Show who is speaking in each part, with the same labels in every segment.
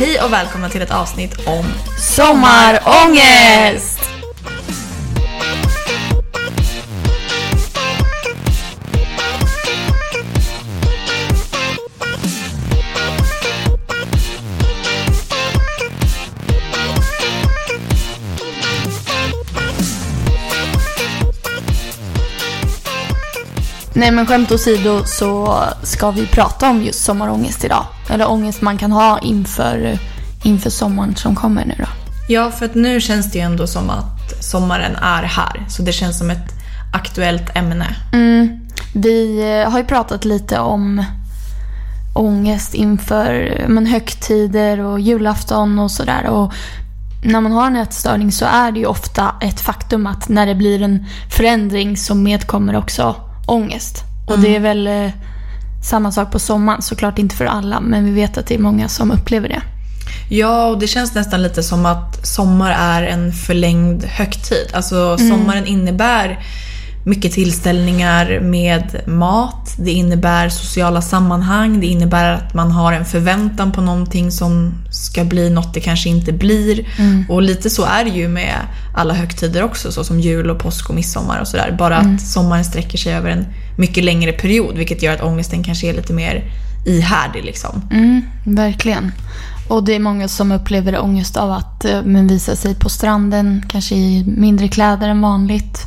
Speaker 1: Hej och välkomna till ett avsnitt om
Speaker 2: Sommarångest! Nej men skämt åsido så ska vi prata om just sommarångest idag. Eller ångest man kan ha inför, inför sommaren som kommer nu då.
Speaker 1: Ja, för att nu känns det ju ändå som att sommaren är här. Så det känns som ett aktuellt ämne.
Speaker 2: Mm. Vi eh, har ju pratat lite om ångest inför men, högtider och julafton och sådär. Och när man har en ätstörning så är det ju ofta ett faktum att när det blir en förändring så medkommer också ångest. Och det är väl eh, samma sak på sommaren, såklart inte för alla, men vi vet att det är många som upplever det.
Speaker 1: Ja, och det känns nästan lite som att sommar är en förlängd högtid. Alltså sommaren innebär mycket tillställningar med mat. Det innebär sociala sammanhang. Det innebär att man har en förväntan på någonting som ska bli något det kanske inte blir. Och lite så är det ju med alla högtider också, så som jul och påsk och midsommar och sådär. Bara att sommaren sträcker sig över en mycket längre period, vilket gör att ångesten kanske är lite mer ihärdig liksom.
Speaker 2: Mm, verkligen. Och det är många som upplever ångest av att eh, men, visa sig på stranden, kanske i mindre kläder än vanligt.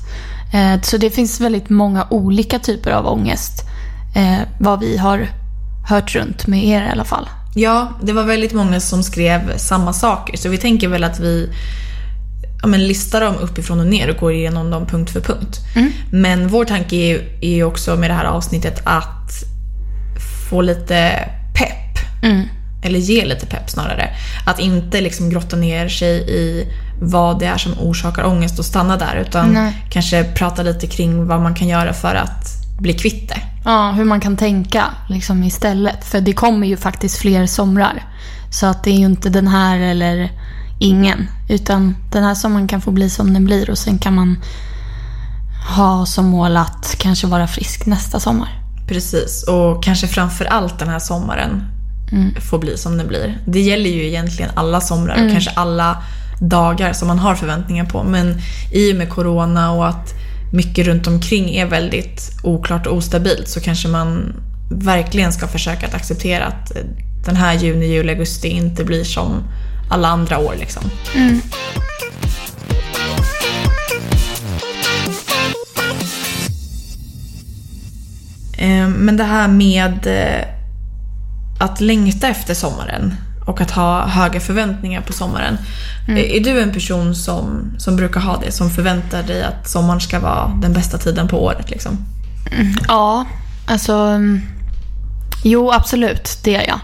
Speaker 2: Eh, så det finns väldigt många olika typer av ångest. Eh, vad vi har hört runt med er i alla fall.
Speaker 1: Ja, det var väldigt många som skrev samma saker. Så vi tänker väl att vi ja, men listar dem uppifrån och ner och går igenom dem punkt för punkt. Men vår tanke är är också med det här avsnittet att få lite pepp. Eller ge lite pepp snarare. Att inte liksom grotta ner sig i vad det är som orsakar ångest och stanna där. Utan
Speaker 2: Nej.
Speaker 1: kanske prata lite kring vad man kan göra för att bli kvitt det.
Speaker 2: Ja, hur man kan tänka liksom istället. För det kommer ju faktiskt fler somrar. Så att det är ju inte den här eller ingen. Utan den här sommaren kan få bli som den blir och sen kan man ha som mål att kanske vara frisk nästa sommar.
Speaker 1: Precis, och kanske framför allt den här sommaren får bli som den blir. Det gäller ju egentligen alla somrar och kanske alla dagar som man har förväntningar på. Men i och med corona och att mycket runt omkring är väldigt oklart och ostabilt så kanske man verkligen ska försöka att acceptera att eh, den här juni, juli, augusti inte blir som alla andra år. Liksom. Eh, Men det här med eh, att längta efter sommaren och att ha höga förväntningar på sommaren.
Speaker 2: Mm.
Speaker 1: Är- du en person som, som brukar ha det? Som förväntar dig att sommaren ska vara den bästa tiden på året? Liksom?
Speaker 2: Ja, alltså... mm, Jo, absolut. Det är jag.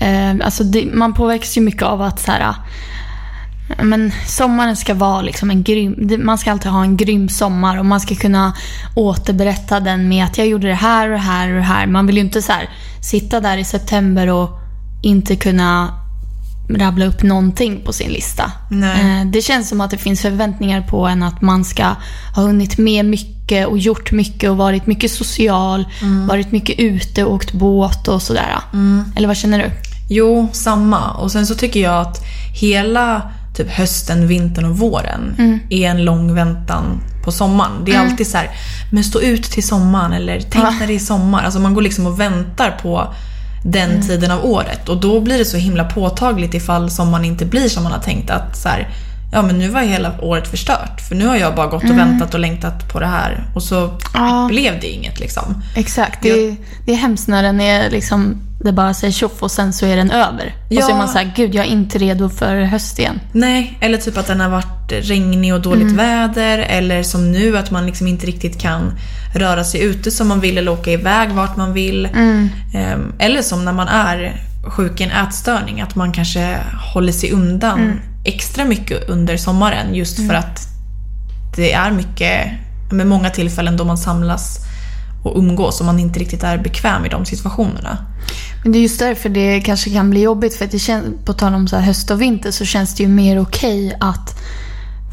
Speaker 2: Eh, alltså det, man påverkas ju mycket av att så här, men sommaren ska vara liksom en grym... Man ska alltid ha en grym sommar och man ska kunna återberätta den med att jag gjorde det här och det här och det här. Man vill ju inte så här, sitta där i september och inte kunna rabbla upp någonting på sin lista.
Speaker 1: Nej.
Speaker 2: Eh, Det känns som att det finns förväntningar på en att man ska ha hunnit med mycket och gjort mycket och varit mycket social,
Speaker 1: Mm.
Speaker 2: varit mycket ute och åkt båt och sådär. Eller vad känner du?
Speaker 1: Jo, samma. Och sen så tycker jag att hela typ hösten, vintern och våren är en lång väntan på sommaren. Det är alltid så här, men stå ut till sommaren eller tänk när det är sommar. Alltså man går liksom och väntar på den tiden av året. Och då blir det så himla påtagligt ifall sommaren inte blir som man har tänkt. Att så här, ja men nu var hela året förstört. För nu har jag bara gått och väntat och längtat på det här. Och så
Speaker 2: Ja.
Speaker 1: blev det inget liksom.
Speaker 2: Exakt. Det, är- det är hemskt när den är liksom, det bara säger tjoff och sen så är den över. Och så
Speaker 1: Ja.
Speaker 2: är man så här, gud jag är inte redo för höst igen.
Speaker 1: Nej, eller typ att den har varit regnig och dåligt väder. Eller som nu att man liksom inte riktigt kan röra sig ute som man vill eller åka iväg vart man vill. Ehm, Eller som när man är sjuk i en ätstörning, att man kanske håller sig undan extra mycket under sommaren just för att det är mycket, med många tillfällen då man samlas och umgås och man inte riktigt är bekväm i de situationerna.
Speaker 2: Men det är just därför det kanske kan bli jobbigt. För att det känns, på tal om så här höst och vinter så känns det ju mer okej att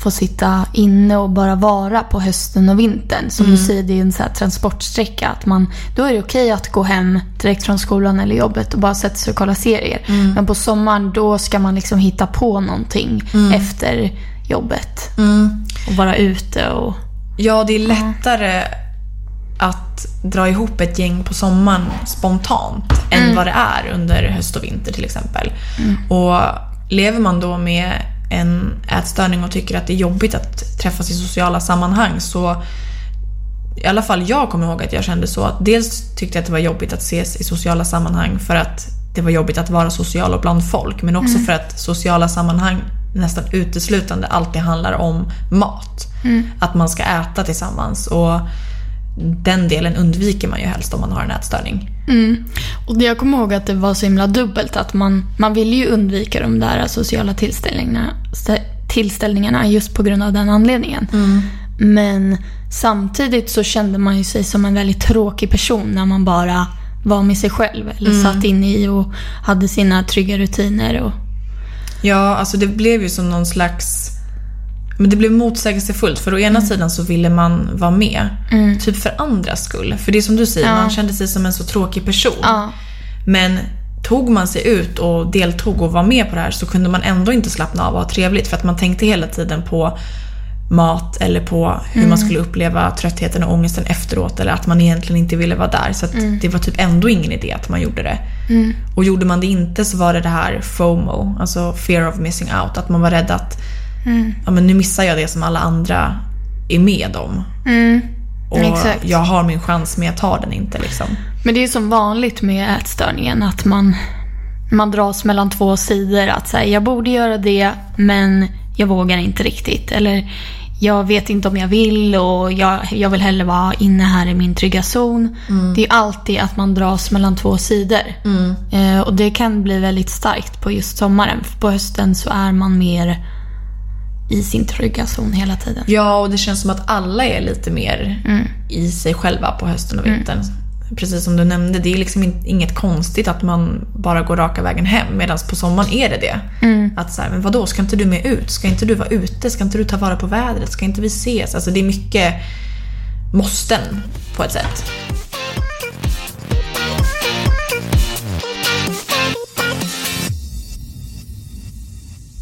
Speaker 2: få sitta inne och bara vara på hösten och vintern. Som du säger, det är en så här transportsträcka. Att man, då är det okej att gå hem direkt från skolan eller jobbet och bara sätta sig och kolla serier. Men på sommaren då ska man liksom hitta på någonting efter jobbet. Och vara ute och...
Speaker 1: Ja, det är lättare att dra ihop ett gäng på sommaren spontant än vad det är under höst och vinter till exempel. Och lever man då med en ätstörning och tycker att det är jobbigt att träffas i sociala sammanhang så i alla fall jag kommer ihåg att jag kände så att dels tyckte jag att det var jobbigt att ses i sociala sammanhang för att det var jobbigt att vara social och bland folk men också för att sociala sammanhang nästan uteslutande alltid handlar om mat. Att man ska äta tillsammans. Och den delen undviker man ju helst om man har en ätstörning.
Speaker 2: Mm. Och jag kommer ihåg att det var så himla dubbelt att man, man ville ju undvika de där sociala tillställningarna, stä- tillställningarna just på grund av den anledningen. Men samtidigt så kände man ju sig som en väldigt tråkig person när man bara var med sig själv. Eller satt inne i och hade sina trygga rutiner. Och,
Speaker 1: Ja, alltså det blev ju som någon slags... Men det blev motsägelsefullt för å ena sidan så ville man vara med. Typ för andras skull. För det är som du säger,
Speaker 2: Ja.
Speaker 1: man kände sig som en så tråkig person.
Speaker 2: ja,
Speaker 1: Men tog man sig ut och deltog och var med på det här så kunde man ändå inte slappna av och ha trevligt för att man tänkte hela tiden på mat eller på hur man skulle uppleva tröttheten och ångesten efteråt eller att man egentligen inte ville vara där. Så att det var typ ändå ingen idé att man gjorde det. Och gjorde man det inte så var det det här FOMO, alltså fear of missing out. Att man var rädd att ja, men nu missar jag det som alla andra är med om. Och
Speaker 2: Exakt.
Speaker 1: jag har min chans men jag tar den inte liksom.
Speaker 2: Men det är som vanligt med ätstörningen att man, man dras mellan två sidor. Att säga jag borde göra det men jag vågar inte riktigt. Eller jag vet inte om jag vill och jag, jag vill hellre vara inne här i min trygga zon. Det är alltid att man dras mellan två sidor. Eh, och det kan bli väldigt starkt på just sommaren. För på hösten så är man mer i sin trygga zon hela tiden.
Speaker 1: Ja, och det känns som att alla är lite mer i sig själva på hösten och vintern. Precis som du nämnde, det är liksom in- inget konstigt att man bara går raka vägen hem. Medan på sommaren är det det. Att så här, men vadå, ska inte du med ut? Ska inte du vara ute? Ska inte du ta vara på vädret? Ska inte vi ses? Alltså det är mycket måsten på ett sätt.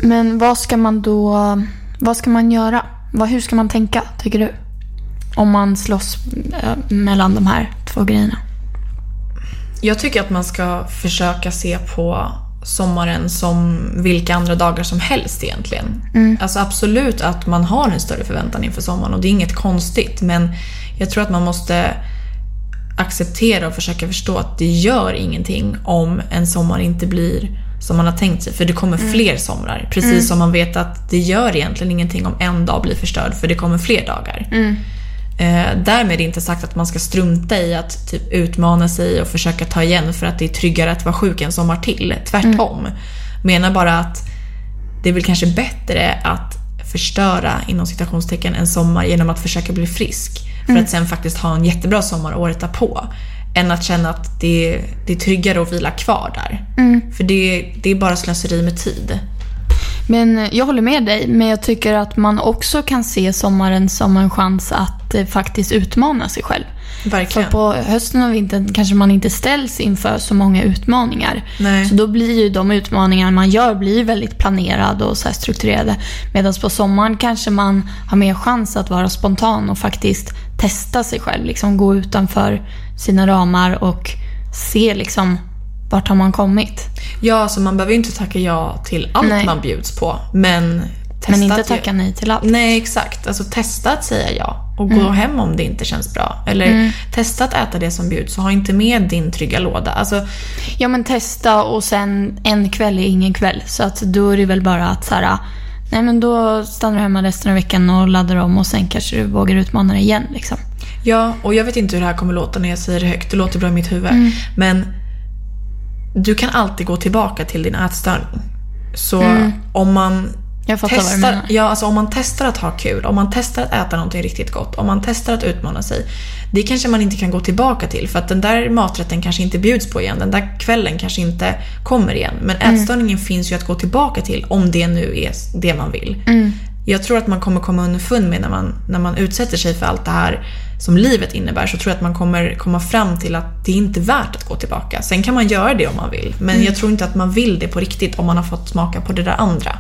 Speaker 2: Men vad ska man då, vad ska man göra? Vad, hur ska man tänka, tycker du? Om man slåss eh, mellan de här två grejerna.
Speaker 1: Jag tycker att man ska försöka se på sommaren som vilka andra dagar som helst egentligen. Alltså absolut att man har en större förväntan inför sommaren och det är inget konstigt men jag tror att man måste acceptera och försöka förstå att det gör ingenting om en sommar inte blir som man har tänkt sig. För det kommer fler somrar. Precis som man vet att det gör egentligen ingenting om en dag blir förstörd för det kommer fler dagar. Eh, därmed är det inte sagt att man ska strunta i att typ utmana sig och försöka ta igen för att det är tryggare att vara sjuk en sommar till. Tvärtom. Menar bara att det är väl kanske bättre att förstöra inom citationstecken en sommar genom att försöka bli frisk. För att sen faktiskt ha en jättebra sommar året därpå. Än att känna att det, det är tryggare att vila kvar där.
Speaker 2: Mm.
Speaker 1: För det, det är bara slöseri med tid.
Speaker 2: Men jag håller med dig, men jag tycker att man också kan se sommaren som en chans att eh, faktiskt utmana sig själv. För
Speaker 1: Verkligen.
Speaker 2: på hösten och vintern kanske man inte ställs inför så många utmaningar.
Speaker 1: Nej.
Speaker 2: Så då blir ju de utmaningar man gör blir väldigt planerade och så strukturerade. Medan på sommaren kanske man har mer chans att vara spontan och faktiskt testa sig själv. Liksom gå utanför sina ramar och se liksom vart har man kommit.
Speaker 1: Ja, alltså man behöver ju inte tacka ja till allt
Speaker 2: Nej.
Speaker 1: man bjuds på. Men
Speaker 2: Men inte
Speaker 1: ju-
Speaker 2: tacka nej till allt.
Speaker 1: Nej, exakt. Alltså testa att säga ja och gå
Speaker 2: Mm.
Speaker 1: hem om det inte känns bra. Eller testa att äta det som bjuds och ha inte med din trygga låda. Alltså,
Speaker 2: Ja men testa och sen en kväll är ingen kväll. Så att då är det väl bara att så här, nej men då stannar du hemma resten av veckan och laddar om och sen kanske du vågar utmana dig igen liksom.
Speaker 1: ja, och jag vet inte hur det här kommer låta när jag säger det högt. Det låter bra i mitt huvud.
Speaker 2: Mm.
Speaker 1: Men du kan alltid gå tillbaka till din ätstörning. Så om man
Speaker 2: Mm. Jag fattar vad du
Speaker 1: testar,
Speaker 2: menar.
Speaker 1: ja, alltså om man testar att ha kul, om man testar att äta någonting riktigt gott, om man testar att utmana sig. Det kanske man inte kan gå tillbaka till för att den där maträtten kanske inte bjuds på igen. Den där kvällen kanske inte kommer igen. Men
Speaker 2: Mm.
Speaker 1: ätstörningen finns ju att gå tillbaka till om det nu är det man vill.
Speaker 2: Mm.
Speaker 1: Jag tror att man kommer komma underfund med när man, när man utsätter sig för allt det här som livet innebär så tror jag att man kommer komma fram till att det är inte värt att gå tillbaka. Sen kan man göra det om man vill. Men
Speaker 2: Mm.
Speaker 1: jag tror inte att man vill det på riktigt om man har fått smaka på det där andra.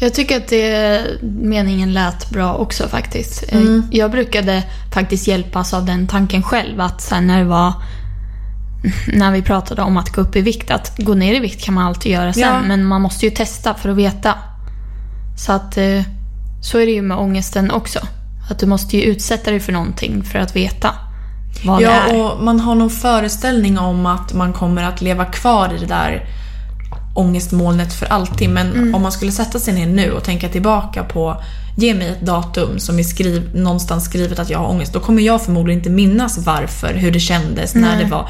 Speaker 2: Jag tycker att det, meningen lät bra också faktiskt. Eh,
Speaker 1: Mm.
Speaker 2: Jag brukade faktiskt hjälpas av den tanken själv att sen när det var när vi pratade om att gå upp i vikt, att gå ner i vikt kan man alltid göra sen.
Speaker 1: Ja.
Speaker 2: Men man måste ju testa för att veta. Så att eh, så är det ju med ångesten också. Att du måste ju utsätta dig för någonting för att veta vad det
Speaker 1: Ja,
Speaker 2: är.
Speaker 1: och man har någon föreställning om att man kommer att leva kvar i det där ångestmolnet för alltid. Men
Speaker 2: Mm.
Speaker 1: om man skulle sätta sig ner nu och tänka tillbaka på Ge mig ett datum som är skriv, någonstans skrivet att jag har ångest. Då kommer jag förmodligen inte minnas varför, hur det kändes, när det var.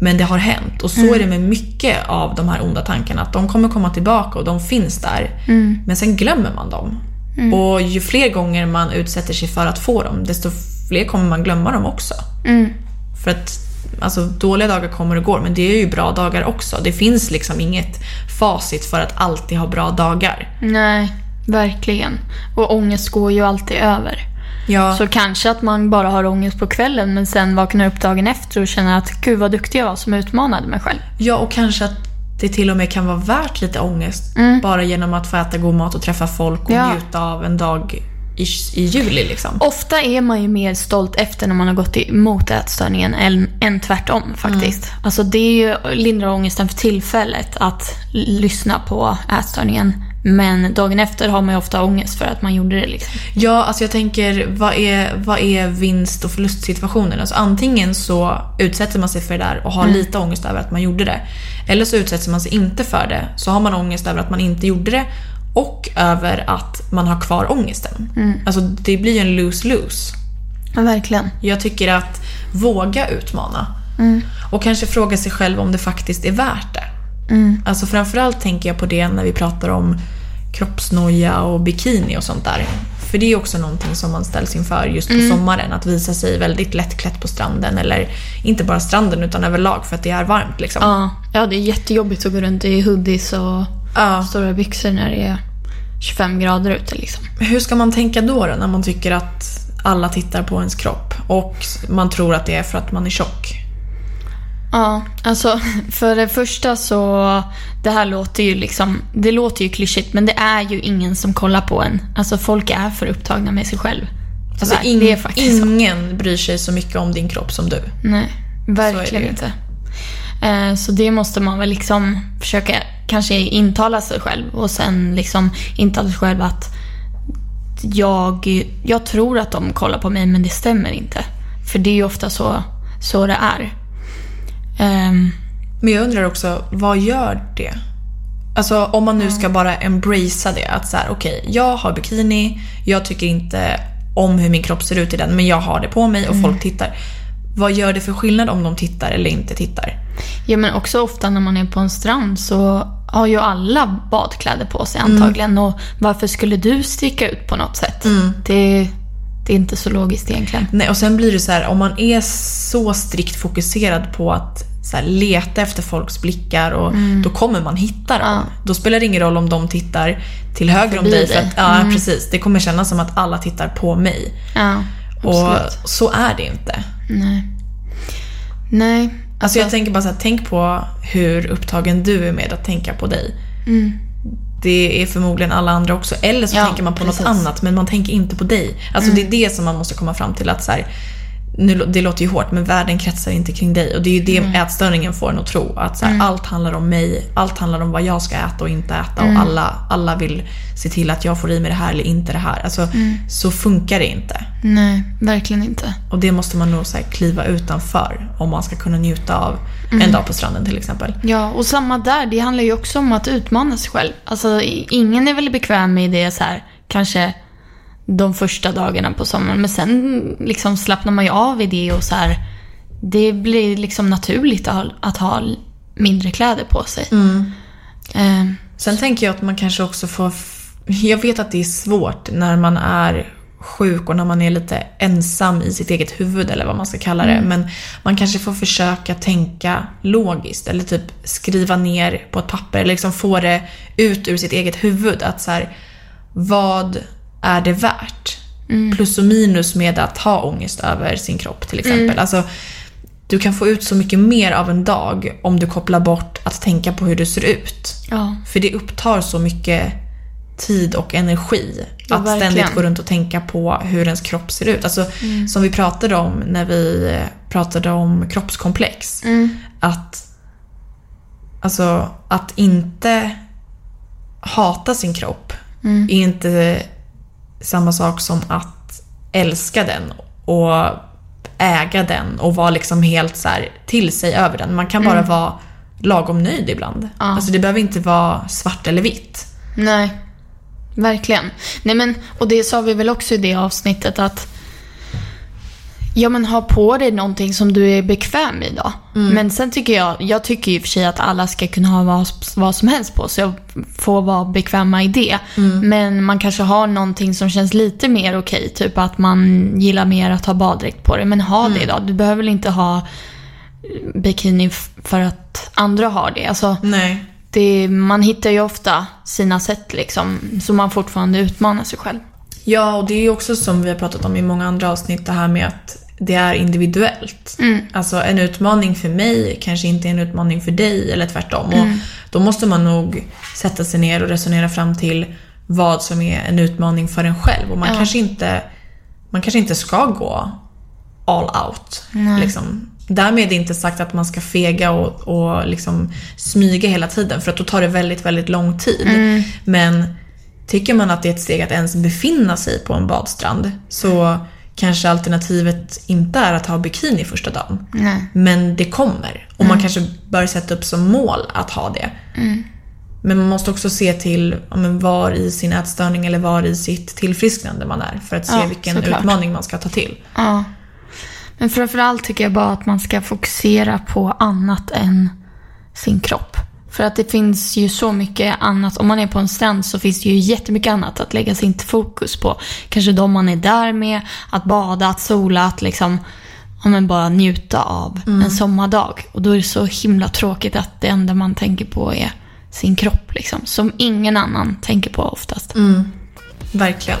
Speaker 1: Men det har hänt. Och så
Speaker 2: Mm.
Speaker 1: är det med mycket av de här onda tankarna. Att de kommer komma tillbaka och de finns där.
Speaker 2: Mm.
Speaker 1: Men sen glömmer man dem. Och ju fler gånger man utsätter sig för att få dem, desto fler kommer man glömma dem också.
Speaker 2: Mm.
Speaker 1: För att alltså, dåliga dagar kommer och går, men det är ju bra dagar också. Det finns liksom inget facit för att alltid ha bra dagar.
Speaker 2: Nej, verkligen. Och ångest går ju alltid över.
Speaker 1: Ja,
Speaker 2: Så kanske att man bara har ångest på kvällen men sen vaknar upp dagen efter och känner att gud vad duktig jag var som utmanade mig själv.
Speaker 1: ja, och kanske att det till och med kan vara värt lite ångest. Bara genom att få äta god mat och träffa folk och
Speaker 2: Ja.
Speaker 1: njuta av en dag i, i juli. Liksom.
Speaker 2: Ofta är man ju mer stolt efter när man har gått emot ätstörningen än, än tvärtom faktiskt. Alltså det är ju lindrar ångesten för tillfället att lyssna på ätstörningen. Men dagen efter har man ju ofta ångest för att man gjorde det liksom.
Speaker 1: Ja, alltså jag tänker, vad är, vad är vinst och förlustsituationen? Alltså antingen så utsätter man sig för det där och har lite ångest över att man gjorde det. Eller så utsätter man sig inte för det, så har man ångest över att man inte gjorde det och över att man har kvar ångesten. Alltså det blir ju en lose-lose.
Speaker 2: Ja, verkligen.
Speaker 1: Jag tycker att våga utmana. Och kanske fråga sig själv om det faktiskt är värt det. Alltså framförallt tänker jag på det när vi pratar om kroppsnoja och bikini och sånt där. För det är också någonting som man ställs inför just på sommaren. Att visa sig väldigt lättklätt på stranden. Eller inte bara stranden utan överlag för att det är varmt. Liksom.
Speaker 2: Ja, ja, det är jättejobbigt att gå runt i hoodies och
Speaker 1: Ja.
Speaker 2: stora byxor när det är 25 grader ute liksom.
Speaker 1: Hur ska man tänka då, då när man tycker att alla tittar på ens kropp och man tror att det är för att man är tjock?
Speaker 2: Ja, alltså för det första så, det här låter ju liksom, det låter ju klyschigt men det är ju ingen som kollar på en. Alltså folk är för upptagna med sig själv.
Speaker 1: Alltså,
Speaker 2: Tyvärr, det är faktiskt så.
Speaker 1: ingen bryr sig så mycket om din kropp som du.
Speaker 2: Nej, verkligen
Speaker 1: Så
Speaker 2: inte. Eh, Så det måste man väl liksom försöka kanske intala sig själv och sen liksom intala sig själv att jag, jag tror att de kollar på mig men det stämmer inte. För det är ju ofta så, så det är. Ehm,
Speaker 1: Men jag undrar också, vad gör det? Alltså om man nu ska bara embracea det. Att så här, okej, jag har bikini, jag tycker inte om hur min kropp ser ut i den, men jag har det på mig och folk tittar. Vad gör det för skillnad om de tittar eller inte tittar?
Speaker 2: Ja men också ofta när man är på en strand så har ju alla badkläder på sig antagligen. Och varför skulle du sticka ut på något sätt? Det, det är inte så logiskt egentligen.
Speaker 1: Nej, och sen blir det så här, om man är så strikt fokuserad på att så här, leta efter folks blickar och då kommer man hitta dem.
Speaker 2: Mm. Ja.
Speaker 1: Då spelar det ingen roll om de tittar till höger om dig. För.
Speaker 2: Mm.
Speaker 1: att, ja, precis. Det kommer kännas som att alla tittar på mig.
Speaker 2: Ja,
Speaker 1: Och så är det inte.
Speaker 2: Nej. Nej.
Speaker 1: Alltså jag tänker bara så här, tänk på hur upptagen du är med att tänka på dig. Det är förmodligen alla andra också. Eller så
Speaker 2: Ja,
Speaker 1: tänker man på
Speaker 2: precis.
Speaker 1: något annat men man tänker inte på dig. Alltså det är det som man måste komma fram till att så här, nu, det låter ju hårt men världen kretsar inte kring dig. Och det är ju det ätstörningen får en att tro. Att så här, allt handlar om mig, allt handlar om vad jag ska äta och inte äta. Och alla, alla vill se till att jag får i mig det här eller inte det här. Alltså så funkar det inte.
Speaker 2: Nej, verkligen inte.
Speaker 1: Och det måste man nog så här, kliva utanför om man ska kunna njuta av en dag på stranden till exempel.
Speaker 2: Ja, och samma där. Det handlar ju också om att utmana sig själv. Alltså, ingen är väl bekväm med det så här, kanske de första dagarna på sommaren. Men sen liksom slappnar man ju av i det och så här, det blir liksom naturligt att ha, att ha mindre kläder på sig. Eh,
Speaker 1: Sen tänker jag att man kanske också får... Jag vet att det är svårt när man är sjuk och när man är lite ensam i sitt eget huvud eller vad man ska kalla det. Men man kanske får försöka tänka logiskt eller typ skriva ner på ett papper eller liksom få det ut ur sitt eget huvud. Att så här, vad är det värt? Plus och minus med att ha ångest över sin kropp till exempel. Alltså, du kan få ut så mycket mer av en dag om du kopplar bort att tänka på hur du ser ut.
Speaker 2: ja.
Speaker 1: För det upptar så mycket tid och energi.
Speaker 2: Ja,
Speaker 1: att
Speaker 2: verkligen.
Speaker 1: ständigt gå runt och tänka på hur ens kropp ser ut. Alltså, Som vi pratade om när vi eh, pratade om kroppskomplex. Att, alltså, att inte hata sin kropp är inte samma sak som att älska den och äga den och vara liksom helt så här till sig över den. Man kan bara vara lagom nöjd ibland. Alltså det behöver inte vara svart eller vitt.
Speaker 2: Nej, verkligen. Nej men, och det sa vi väl också i det avsnittet att Ja men ha på dig någonting som du är bekväm i då. Men sen tycker jag, jag tycker och för sig att alla ska kunna ha vad, vad som helst på sig och få vara bekväma i det. Men man kanske har någonting som känns lite mer okej. Typ att man gillar mer att ha baddräkt på dig. Men ha det då. Du behöver väl inte ha bikini för att andra har det. Alltså,
Speaker 1: Nej.
Speaker 2: det, man hittar ju ofta sina sätt liksom, så man fortfarande utmanar sig själv.
Speaker 1: Ja, och det är ju också som vi har pratat om i många andra avsnitt det här med att det är individuellt. Alltså en utmaning för mig kanske inte är en utmaning för dig eller tvärtom. Och då måste man nog sätta sig ner och resonera fram till vad som är en utmaning för en själv. Och man, kanske, inte, man kanske inte ska gå all out. Liksom. Därmed är inte sagt att man ska fega och, och liksom smyga hela tiden för att då tar det väldigt, väldigt lång tid. Men tycker man att det är ett steg att ens befinna sig på en badstrand så kanske alternativet inte är att ha bikini första dagen.
Speaker 2: Nej.
Speaker 1: Men det kommer. Och man kanske bör sätta upp som mål att ha det. Men man måste också se till ja, men var i sin ätstörning eller var i sitt tillfrisknande man är för att se
Speaker 2: Ja,
Speaker 1: vilken
Speaker 2: såklart.
Speaker 1: utmaning man ska ta till.
Speaker 2: Ja. Men framförallt tycker jag bara att man ska fokusera på annat än sin kropp. För att det finns ju så mycket annat. Om man är på en strand så finns det ju jättemycket annat att lägga sitt fokus på. Kanske de man är där med, att bada, att sola, att liksom ja, men bara njuta av en sommardag. Och då är det så himla tråkigt att det enda man tänker på är sin kropp. Liksom, som ingen annan tänker på oftast.
Speaker 1: Verkligen.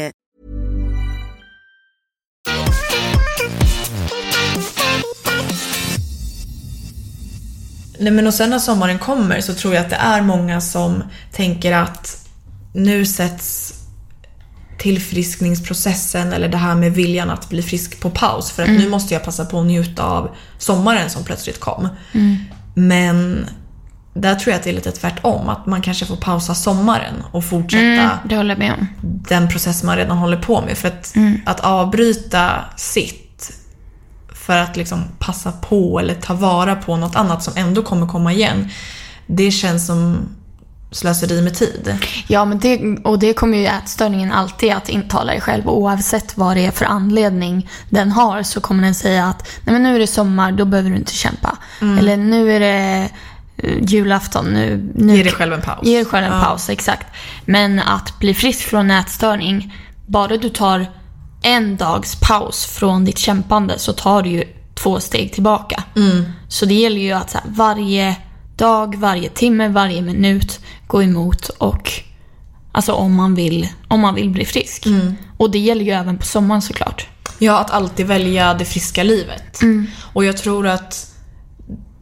Speaker 1: Nej men och sen när sommaren kommer så tror jag att det är många som tänker att nu sätts tillfriskningsprocessen eller det här med viljan att bli frisk på paus. För att nu måste jag passa på att njuta av sommaren som plötsligt kom. Men där tror jag att det är lite tvärtom, att man kanske får pausa sommaren och fortsätta
Speaker 2: Mm,
Speaker 1: den process man redan håller på med. För att, att avbryta sitt för att liksom passa på eller ta vara på något annat som ändå kommer komma igen. Det känns som slöseri med tid.
Speaker 2: Ja, men det, och det kommer ju ätstörningen alltid att intala dig själv. Oavsett vad det är för anledning den har så kommer den säga att Nej, men nu är det sommar, då behöver du inte kämpa. Eller nu är det eh, julafton, nu, nu
Speaker 1: Ge dig själv en paus.
Speaker 2: Ge dig själv en
Speaker 1: Ja.
Speaker 2: paus, exakt. Men att bli frisk från ätstörning, bara du tar en dags paus från ditt kämpande så tar du ju två steg tillbaka.
Speaker 1: Mm.
Speaker 2: Så det gäller ju att här, varje dag, varje timme, varje minut gå emot och Alltså om man vill, om man vill bli frisk.
Speaker 1: Mm.
Speaker 2: Och det gäller ju även på sommaren såklart.
Speaker 1: Ja, att alltid välja det friska livet. Och jag tror att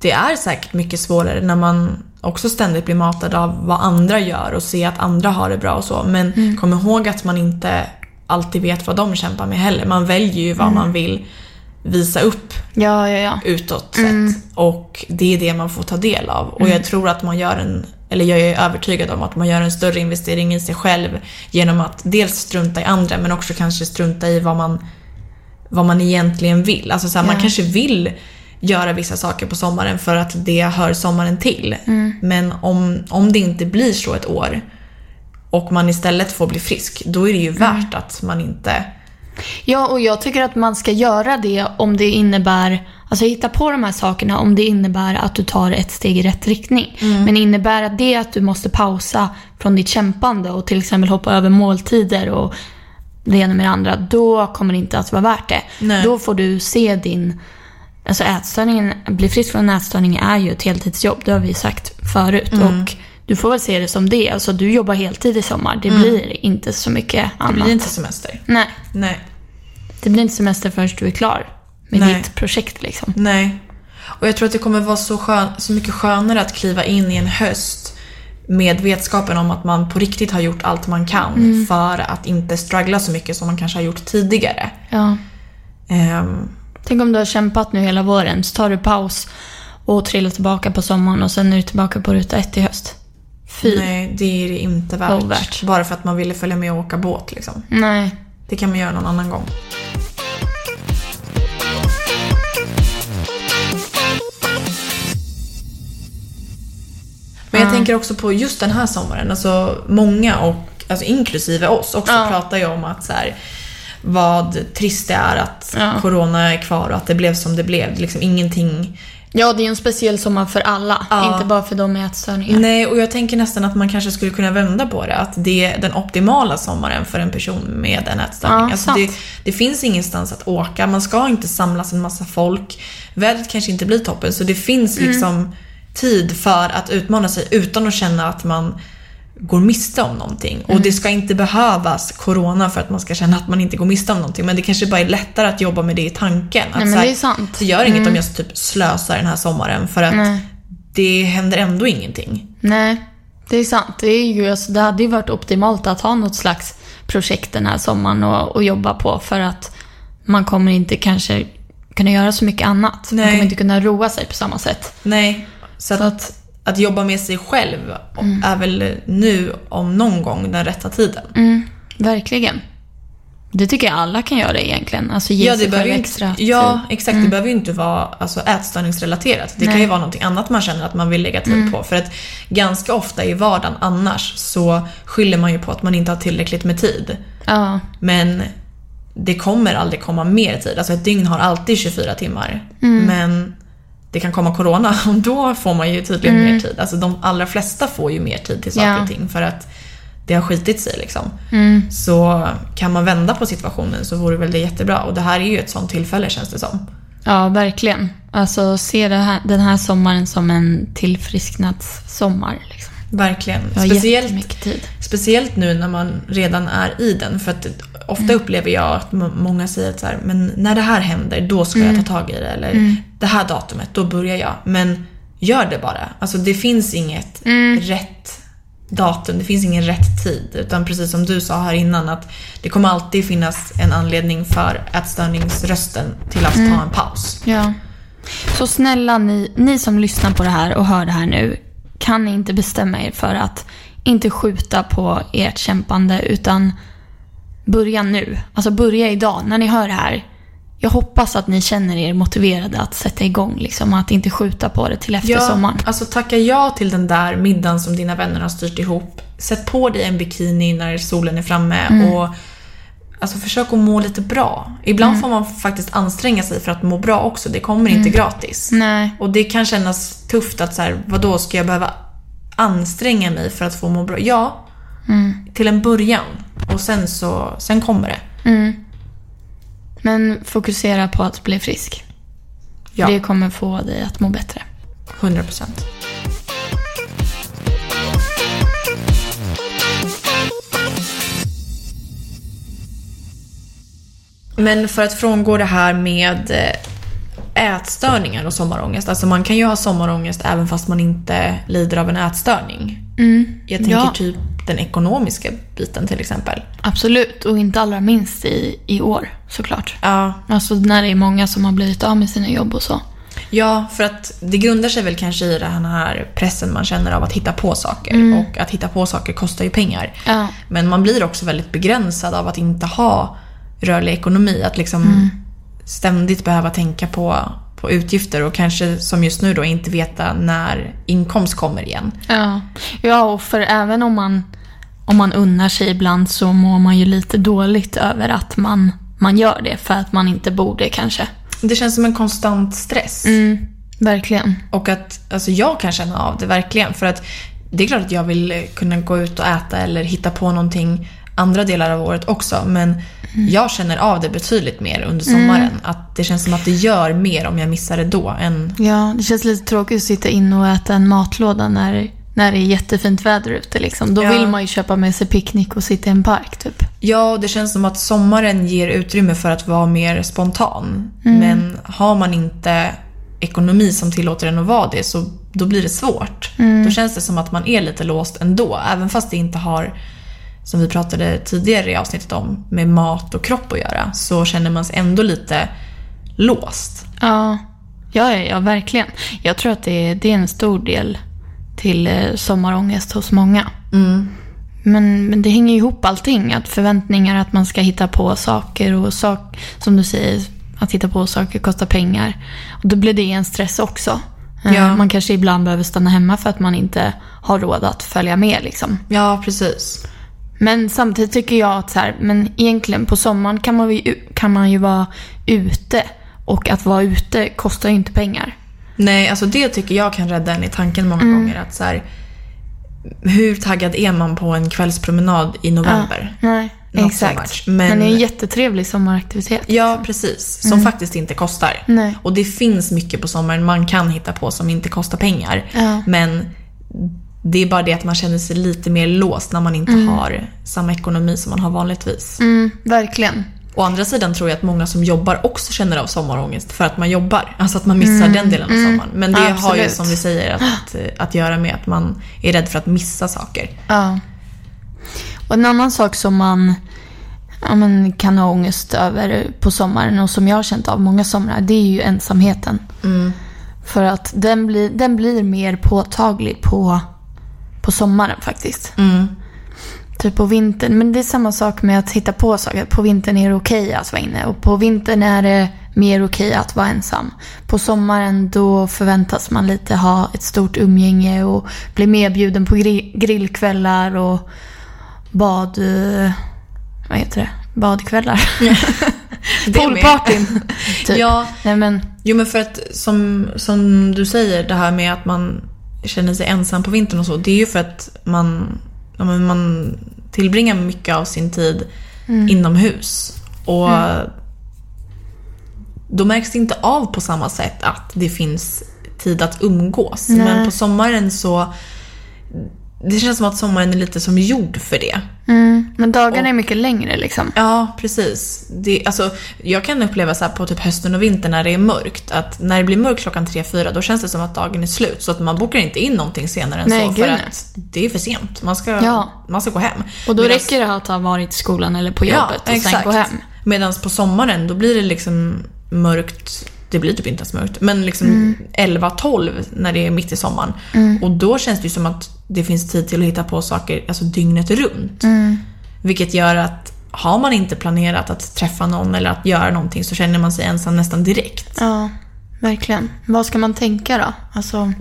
Speaker 1: det är säkert mycket svårare när man också ständigt blir matad av vad andra gör och ser att andra har det bra och så. Men kom ihåg att man inte alltid vet vad de kämpar med heller. Man väljer ju vad man vill visa upp
Speaker 2: Ja, ja, ja.
Speaker 1: utåt sett. Och det är det man får ta del av. Och jag tror att man gör en, eller jag är övertygad om att man gör en större investering i sig själv genom att dels strunta i andra men också kanske strunta i vad man, vad man egentligen vill. Alltså så här, man kanske vill göra vissa saker på sommaren för att det hör sommaren till. Men om, om det inte blir så ett år och man istället får bli frisk, då är det ju värt att man inte
Speaker 2: Ja, och jag tycker att man ska göra det om det innebär, alltså hitta på de här sakerna om det innebär att du tar ett steg i rätt riktning. Men innebär att det att du måste pausa från ditt kämpande och till exempel hoppa över måltider och det ena med det andra, då kommer det inte att vara värt det.
Speaker 1: Nej.
Speaker 2: Då får du se din, alltså ätstörningen, bli frisk från en ätstörning är ju ett heltidsjobb, det har vi sagt förut. Och du får väl se det som det, alltså du jobbar heltid i sommar, det blir inte så mycket annat.
Speaker 1: Det blir inte semester.
Speaker 2: Nej.
Speaker 1: Nej.
Speaker 2: Det blir inte semester förrän du är klar med
Speaker 1: Nej.
Speaker 2: ditt projekt liksom.
Speaker 1: Nej. Och jag tror att det kommer vara så, skön, så mycket skönare att kliva in i en höst med vetskapen om att man på riktigt har gjort allt man kan för att inte struggla så mycket som man kanske har gjort tidigare.
Speaker 2: Ja.
Speaker 1: Ehm,
Speaker 2: Tänk om du har kämpat nu hela våren, så tar du paus och trillar tillbaka på sommaren och sen är du tillbaka på ruta ett i höst. Fy. Nej.
Speaker 1: nej, det är det inte värt.
Speaker 2: Ovärt.
Speaker 1: Bara för att man ville följa med och åka båt liksom. Det kan man göra någon annan gång. Men jag tänker också på just den här sommaren. Alltså många, och, alltså inklusive oss, också
Speaker 2: Ja.
Speaker 1: pratar ju om att så här, vad trist det är att
Speaker 2: Ja.
Speaker 1: corona är kvar och att det blev som det blev. Liksom ingenting
Speaker 2: Ja, det är en speciell sommar för alla.
Speaker 1: Ja.
Speaker 2: Inte bara för de med ätstörningar.
Speaker 1: Nej, och jag tänker nästan att man kanske skulle kunna vända på det. Att det är den optimala sommaren för en person med en ätstörning.
Speaker 2: Ja,
Speaker 1: alltså det, det finns ingenstans att åka, man ska inte samlas en massa folk. Vädret kanske inte blir toppen, så det finns
Speaker 2: Mm.
Speaker 1: liksom tid för att utmana sig utan att känna att man går miste om någonting. Och
Speaker 2: Mm.
Speaker 1: det ska inte behövas corona för att man ska känna att man inte går miste om någonting. Men det kanske bara är lättare att jobba med det i tanken. Att
Speaker 2: Nej, men
Speaker 1: här,
Speaker 2: det är sant.
Speaker 1: Det gör inget om jag typ slösar den här sommaren för att
Speaker 2: Nej.
Speaker 1: det händer ändå ingenting.
Speaker 2: Nej, det är sant. Det, är ju, alltså, det hade ju varit optimalt att ha något slags projekt den här sommaren och, och jobba på för att man kommer inte kanske kunna göra så mycket annat. Man
Speaker 1: Nej.
Speaker 2: kommer inte kunna roa sig på samma sätt.
Speaker 1: Nej, så,
Speaker 2: Så
Speaker 1: att,
Speaker 2: att-
Speaker 1: jobba med sig själv är väl nu om någon gång den rätta tiden.
Speaker 2: Mm, verkligen. Det tycker jag alla kan göra egentligen. Alltså ge
Speaker 1: Ja, det
Speaker 2: sig själv extra
Speaker 1: inte, ja, exakt. Det behöver ju inte vara alltså, ätstörningsrelaterat. Det kan
Speaker 2: Nej.
Speaker 1: ju vara någonting annat man känner att man vill lägga tid på. För att ganska ofta i vardagen annars så skyller man ju på att man inte har tillräckligt med tid.
Speaker 2: Ja,
Speaker 1: Men det kommer aldrig komma mer tid. Alltså ett dygn har alltid 24 timmar. Men det kan komma corona och då får man ju tydligen mer tid. Alltså de allra flesta får ju mer tid till saker
Speaker 2: Ja.
Speaker 1: och ting för att det har skitit sig liksom. Så kan man vända på situationen så vore väl det jättebra. Och det här är ju ett sånt tillfälle känns det som.
Speaker 2: ja verkligen. Alltså se här, den här sommaren som en tillfrisknadssommar. Liksom.
Speaker 1: Verkligen. Speciellt,
Speaker 2: tid.
Speaker 1: speciellt nu när man redan är i den. För att ofta upplever jag att många säger att så här, men när det här händer, då ska jag ta tag i det. Eller det här datumet, då börjar jag. Men gör det bara. Alltså det finns inget rätt datum, det finns ingen rätt tid. Utan precis som du sa här innan att det kommer alltid finnas en anledning för ätstörningsrösten till att ta en paus.
Speaker 2: Ja. Så snälla ni, ni som lyssnar på det här och hör det här nu, kan ni inte bestämma er för att inte skjuta på ert kämpande utan börja nu. Alltså börja idag när ni hör det här. Jag hoppas att ni känner er motiverade att sätta igång liksom, att inte skjuta på det till efter sommaren.
Speaker 1: Alltså tacka ja till den där middagen som dina vänner har styrt ihop. Sätt på dig en bikini när solen är framme
Speaker 2: Mm.
Speaker 1: och alltså, försök att må lite bra. Ibland
Speaker 2: Mm.
Speaker 1: får man faktiskt anstränga sig för att må bra också. Det kommer inte gratis.
Speaker 2: Nej.
Speaker 1: Och det kan kännas tufft att så här, vadå, ska jag behöva anstränga mig för att få må bra? Ja,
Speaker 2: Mm.
Speaker 1: till en början. Och sen så, sen kommer det.
Speaker 2: Men fokusera på att bli frisk.
Speaker 1: Ja.
Speaker 2: Det kommer få dig att må bättre.
Speaker 1: 100 procent. Men för att frångå det här med eh, ätstörningar och sommarångest. Alltså man kan ju ha sommarångest även fast man inte lider av en ätstörning. Jag tänker
Speaker 2: Ja.
Speaker 1: typ den ekonomiska biten till exempel.
Speaker 2: Absolut, och inte allra minst i, i år såklart.
Speaker 1: Ja,
Speaker 2: Alltså när det är många som har blivit av med sina jobb och så.
Speaker 1: Ja, för att det grundar sig väl kanske i den här pressen man känner av att hitta på saker. Och att hitta på saker kostar ju pengar.
Speaker 2: Ja.
Speaker 1: Men man blir också väldigt begränsad av att inte ha rörlig ekonomi. Att liksom ständigt behöva tänka på, på utgifter och kanske som just nu då inte veta när inkomst kommer igen.
Speaker 2: Ja, ja och för även om man, om man unnar sig ibland så mår man ju lite dåligt över att man, man gör det för att man inte borde kanske.
Speaker 1: Det känns som en konstant stress.
Speaker 2: Verkligen.
Speaker 1: Och att alltså jag kan känna av det verkligen. För att det är klart att jag vill eh, kunna gå ut och äta eller hitta på någonting andra delar av året också. Men jag känner av det betydligt mer under sommaren. Att det känns som att det gör mer om jag missar det då än...
Speaker 2: Ja, det känns lite tråkigt att sitta inne och äta en matlåda när, när det är jättefint väder ute. Liksom. Då
Speaker 1: Ja.
Speaker 2: vill man ju köpa med sig picknick och sitta i en park typ.
Speaker 1: Ja, och det känns som att sommaren ger utrymme för att vara mer spontan. Men har man inte ekonomi som tillåter en att vara det så då blir det svårt. Då känns det som att man är lite låst ändå. Även fast det inte har, som vi pratade tidigare i avsnittet om, med mat och kropp att göra. Så känner man sig ändå lite låst.
Speaker 2: Ja, ja, ja, ja verkligen. Jag tror att det är, det är en stor del till eh, sommarångest hos många. Men, men det hänger ihop allting. Att förväntningar att man ska hitta på saker och sak, som du säger, att hitta på saker kostar pengar. Och då blir det en stress också. Eh,
Speaker 1: Ja.
Speaker 2: Man kanske ibland behöver stanna hemma för att man inte har råd att följa med. Liksom.
Speaker 1: Ja, precis.
Speaker 2: Men samtidigt tycker jag att så här, men egentligen på sommaren kan man, ju, kan man ju vara ute. Och att vara ute kostar ju inte pengar.
Speaker 1: Nej, alltså det tycker jag kan rädda en i tanken många gånger. Att så här, hur taggad är man på en kvällspromenad i november?
Speaker 2: Nej,
Speaker 1: Not so
Speaker 2: exakt.
Speaker 1: much.
Speaker 2: Men...
Speaker 1: Men-
Speaker 2: det är en jättetrevlig sommaraktivitet.
Speaker 1: Ja, precis. Som faktiskt inte kostar.
Speaker 2: Nej.
Speaker 1: Och det finns mycket på sommaren man kan hitta på som inte kostar pengar.
Speaker 2: Ja.
Speaker 1: Men det är bara det att man känner sig lite mer låst när man inte har samma ekonomi som man har vanligtvis.
Speaker 2: Mm, verkligen.
Speaker 1: Å andra sidan tror jag att många som jobbar också känner av sommarångest för att man jobbar. Alltså att man missar den delen av sommaren. Men det har ju
Speaker 2: Absolut.
Speaker 1: som vi säger att, att göra med att man är rädd för att missa saker.
Speaker 2: Ja. Och en annan sak som man ja, men, kan ha ångest över på sommaren och som jag har känt av många somrar, det är ju ensamheten. För att den blir, den blir mer påtaglig på, på sommaren faktiskt. Typ på vintern. Men det är samma sak med att hitta på saker. På vintern är det okej att vara inne och på vintern är det mer okej att vara ensam. På sommaren då förväntas man lite ha ett stort umgänge och bli medbjuden på gri- grillkvällar och bad... eh, Vad heter det? Badkvällar. Poolpartyn. typ.
Speaker 1: Ja.
Speaker 2: Nej men,
Speaker 1: Jo men för att som, som du säger, det här med att man känner sig ensam på vintern och så. Det är ju för att man, ja, men man tillbringar mycket av sin tid inomhus. Och då märks det inte av på samma sätt att det finns tid att umgås.
Speaker 2: Nej.
Speaker 1: Men på sommaren så... Det känns som att sommaren är lite som gjord för det.
Speaker 2: mm, men dagarna är mycket längre liksom.
Speaker 1: Ja, precis. Det, alltså, jag kan uppleva så här på typ hösten och vintern när det är mörkt, att när det blir mörkt klockan 3-4 då känns det som att dagen är slut. Så att man bokar inte in någonting senare än
Speaker 2: Nej,
Speaker 1: så för
Speaker 2: nej.
Speaker 1: att det är för sent. Man ska,
Speaker 2: Ja.
Speaker 1: man ska gå hem.
Speaker 2: Och då
Speaker 1: Medans-
Speaker 2: räcker det att ha varit i skolan eller på jobbet och sen gå hem.
Speaker 1: Medan på sommaren då blir det liksom mörkt, det blir typ inte ens mörkt, men liksom
Speaker 2: Mm.
Speaker 1: 11-12 när det är mitt i sommaren. Och då känns det ju som att det finns tid till att hitta på saker alltså dygnet runt.
Speaker 2: Mm.
Speaker 1: Vilket gör att har man inte planerat att träffa någon eller att göra någonting så känner man sig ensam nästan direkt.
Speaker 2: Ja, verkligen. Vad ska man tänka då? Alltså,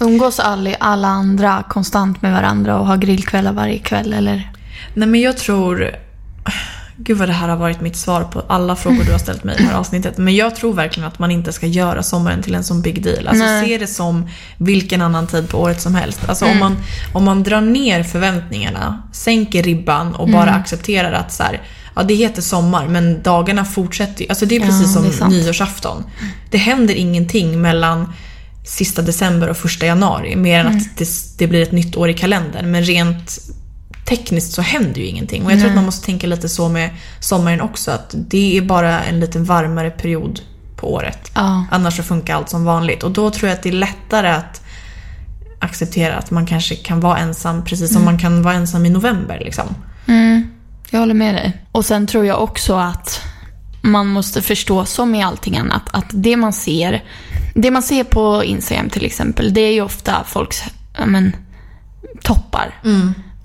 Speaker 2: umgås alla, andra konstant med varandra och ha grillkvällar varje kväll eller?
Speaker 1: Nej men jag tror... Gud vad det här har varit mitt svar på alla frågor du har ställt mig i det här avsnittet. Men jag tror verkligen att man inte ska göra sommaren till en sån big deal. Alltså
Speaker 2: Nej.
Speaker 1: se det som vilken annan tid på året som helst. Alltså om, man, om man drar ner förväntningarna, sänker ribban och bara accepterar att så här, ja det heter sommar men dagarna fortsätter ju. Alltså det är
Speaker 2: Ja,
Speaker 1: precis
Speaker 2: det är
Speaker 1: som
Speaker 2: sant.
Speaker 1: nyårsafton. Det händer ingenting mellan sista december och första januari. Mer än att det, det blir ett nytt år i kalendern. Men rent tekniskt så händer ju ingenting. Och jag tror att man måste tänka lite så med sommaren också. Att det är bara en lite varmare period på året.
Speaker 2: Ja.
Speaker 1: Annars så funkar allt som vanligt. Och då tror jag att det är lättare att acceptera att man kanske kan vara ensam precis som man kan vara ensam i november. Liksom.
Speaker 2: Jag håller med dig. Och sen tror jag också att man måste förstå, som i allting annat, att det man ser, det man ser på Instagram till exempel, det är ju ofta folks men, toppar.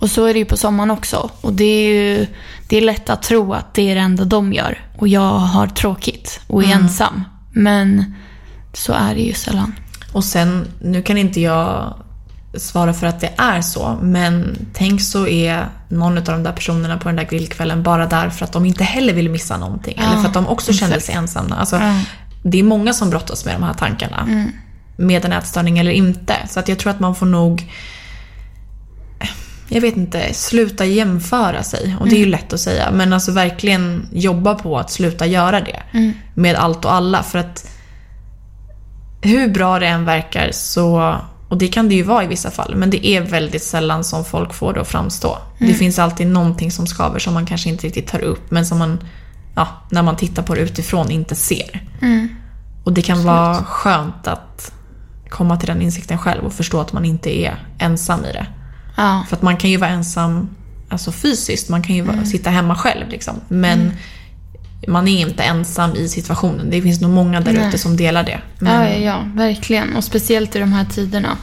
Speaker 2: Och så är det ju på sommaren också. Och det är ju det är lätt att tro att det är det enda de gör. Och jag har tråkigt och är ensam. Men så är det ju sällan.
Speaker 1: Och sen, nu kan inte jag svara för att det är så, men tänk så är någon av de där personerna på den där grillkvällen bara där för att de inte heller vill missa någonting. eller för att de också kände sig ensamma. Alltså, Det är många som brottas med de här tankarna. Med en ätstörning eller inte. Så att jag tror att man får nog jag vet inte, sluta jämföra sig. Och det är ju lätt att säga. Men alltså verkligen jobba på att sluta göra det. Med allt och alla. För att hur bra det än verkar så, och det kan det ju vara i vissa fall, men det är väldigt sällan som folk får det att framstå. Det finns alltid någonting som skaver som man kanske inte riktigt tar upp, men som man, ja, när man tittar på det utifrån inte ser. Och det kan vara skönt att komma till den insikten själv och förstå att man inte är ensam i det.
Speaker 2: Ja.
Speaker 1: För att man kan ju vara ensam alltså fysiskt, man kan ju vara, sitta hemma själv liksom. Men man är inte ensam i situationen. Det finns nog många där ute som delar det. Men,
Speaker 2: Ja, ja, verkligen. Och speciellt i de här tiderna.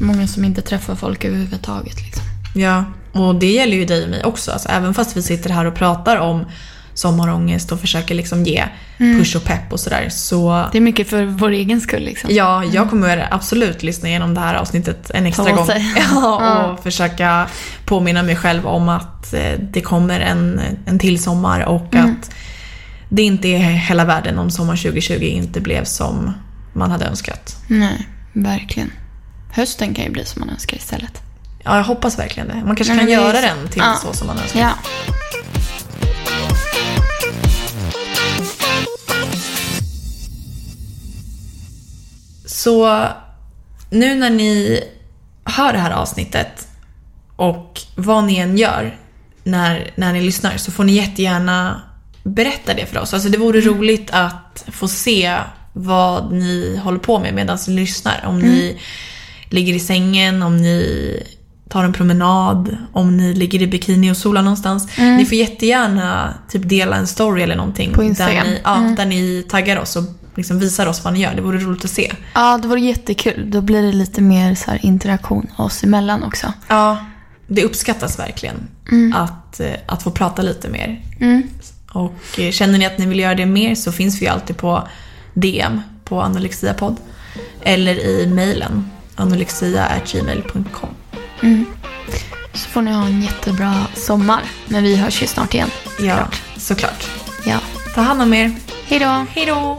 Speaker 2: Många som inte träffar folk överhuvudtaget. Liksom.
Speaker 1: Ja, och det gäller ju dig och mig också. Alltså, även fast vi sitter här och pratar om sommarångest och försöker liksom ge push och pepp och sådär. Så
Speaker 2: Det är mycket för vår egen skull. Liksom.
Speaker 1: ja, jag kommer absolut lyssna igenom det här avsnittet en extra gång. Ja, och försöka påminna mig själv om att eh, det kommer en, en till sommar och att det inte är hela världen om sommar 2020 inte blev som man hade önskat.
Speaker 2: Nej, verkligen. Hösten kan ju bli som man önskar istället.
Speaker 1: Ja, jag hoppas verkligen det. Man kanske kan
Speaker 2: är
Speaker 1: göra den till
Speaker 2: Ja.
Speaker 1: så som man önskar.
Speaker 2: Ja.
Speaker 1: Så nu när ni hör det här avsnittet och vad ni än gör när, när ni lyssnar så får ni jättegärna berätta det för oss. Alltså det vore roligt att få se vad ni håller på med medan ni lyssnar. Om ni ligger i sängen, om ni tar en promenad, om ni ligger i bikini och solar någonstans. Ni får jättegärna typ dela en story eller någonting.
Speaker 2: På Instagram.
Speaker 1: Där ni, ja, där ni taggar oss och liksom visar oss vad ni gör. Det vore roligt att se.
Speaker 2: ja, det vore jättekul. Då blir det lite mer så här interaktion oss emellan också.
Speaker 1: Ja, det uppskattas verkligen att, eh, att få prata lite mer.
Speaker 2: Mm.
Speaker 1: Och eh, känner ni att ni vill göra det mer så finns vi ju alltid på DM på Anorexiapodd. Eller i mejlen anorexia.gmail.com.
Speaker 2: Så får ni ha en jättebra sommar. Men vi hörs ju snart igen.
Speaker 1: Ja,
Speaker 2: Klart.
Speaker 1: såklart.
Speaker 2: Ja.
Speaker 1: Ta hand om er.
Speaker 2: Hej då!
Speaker 1: Hej då!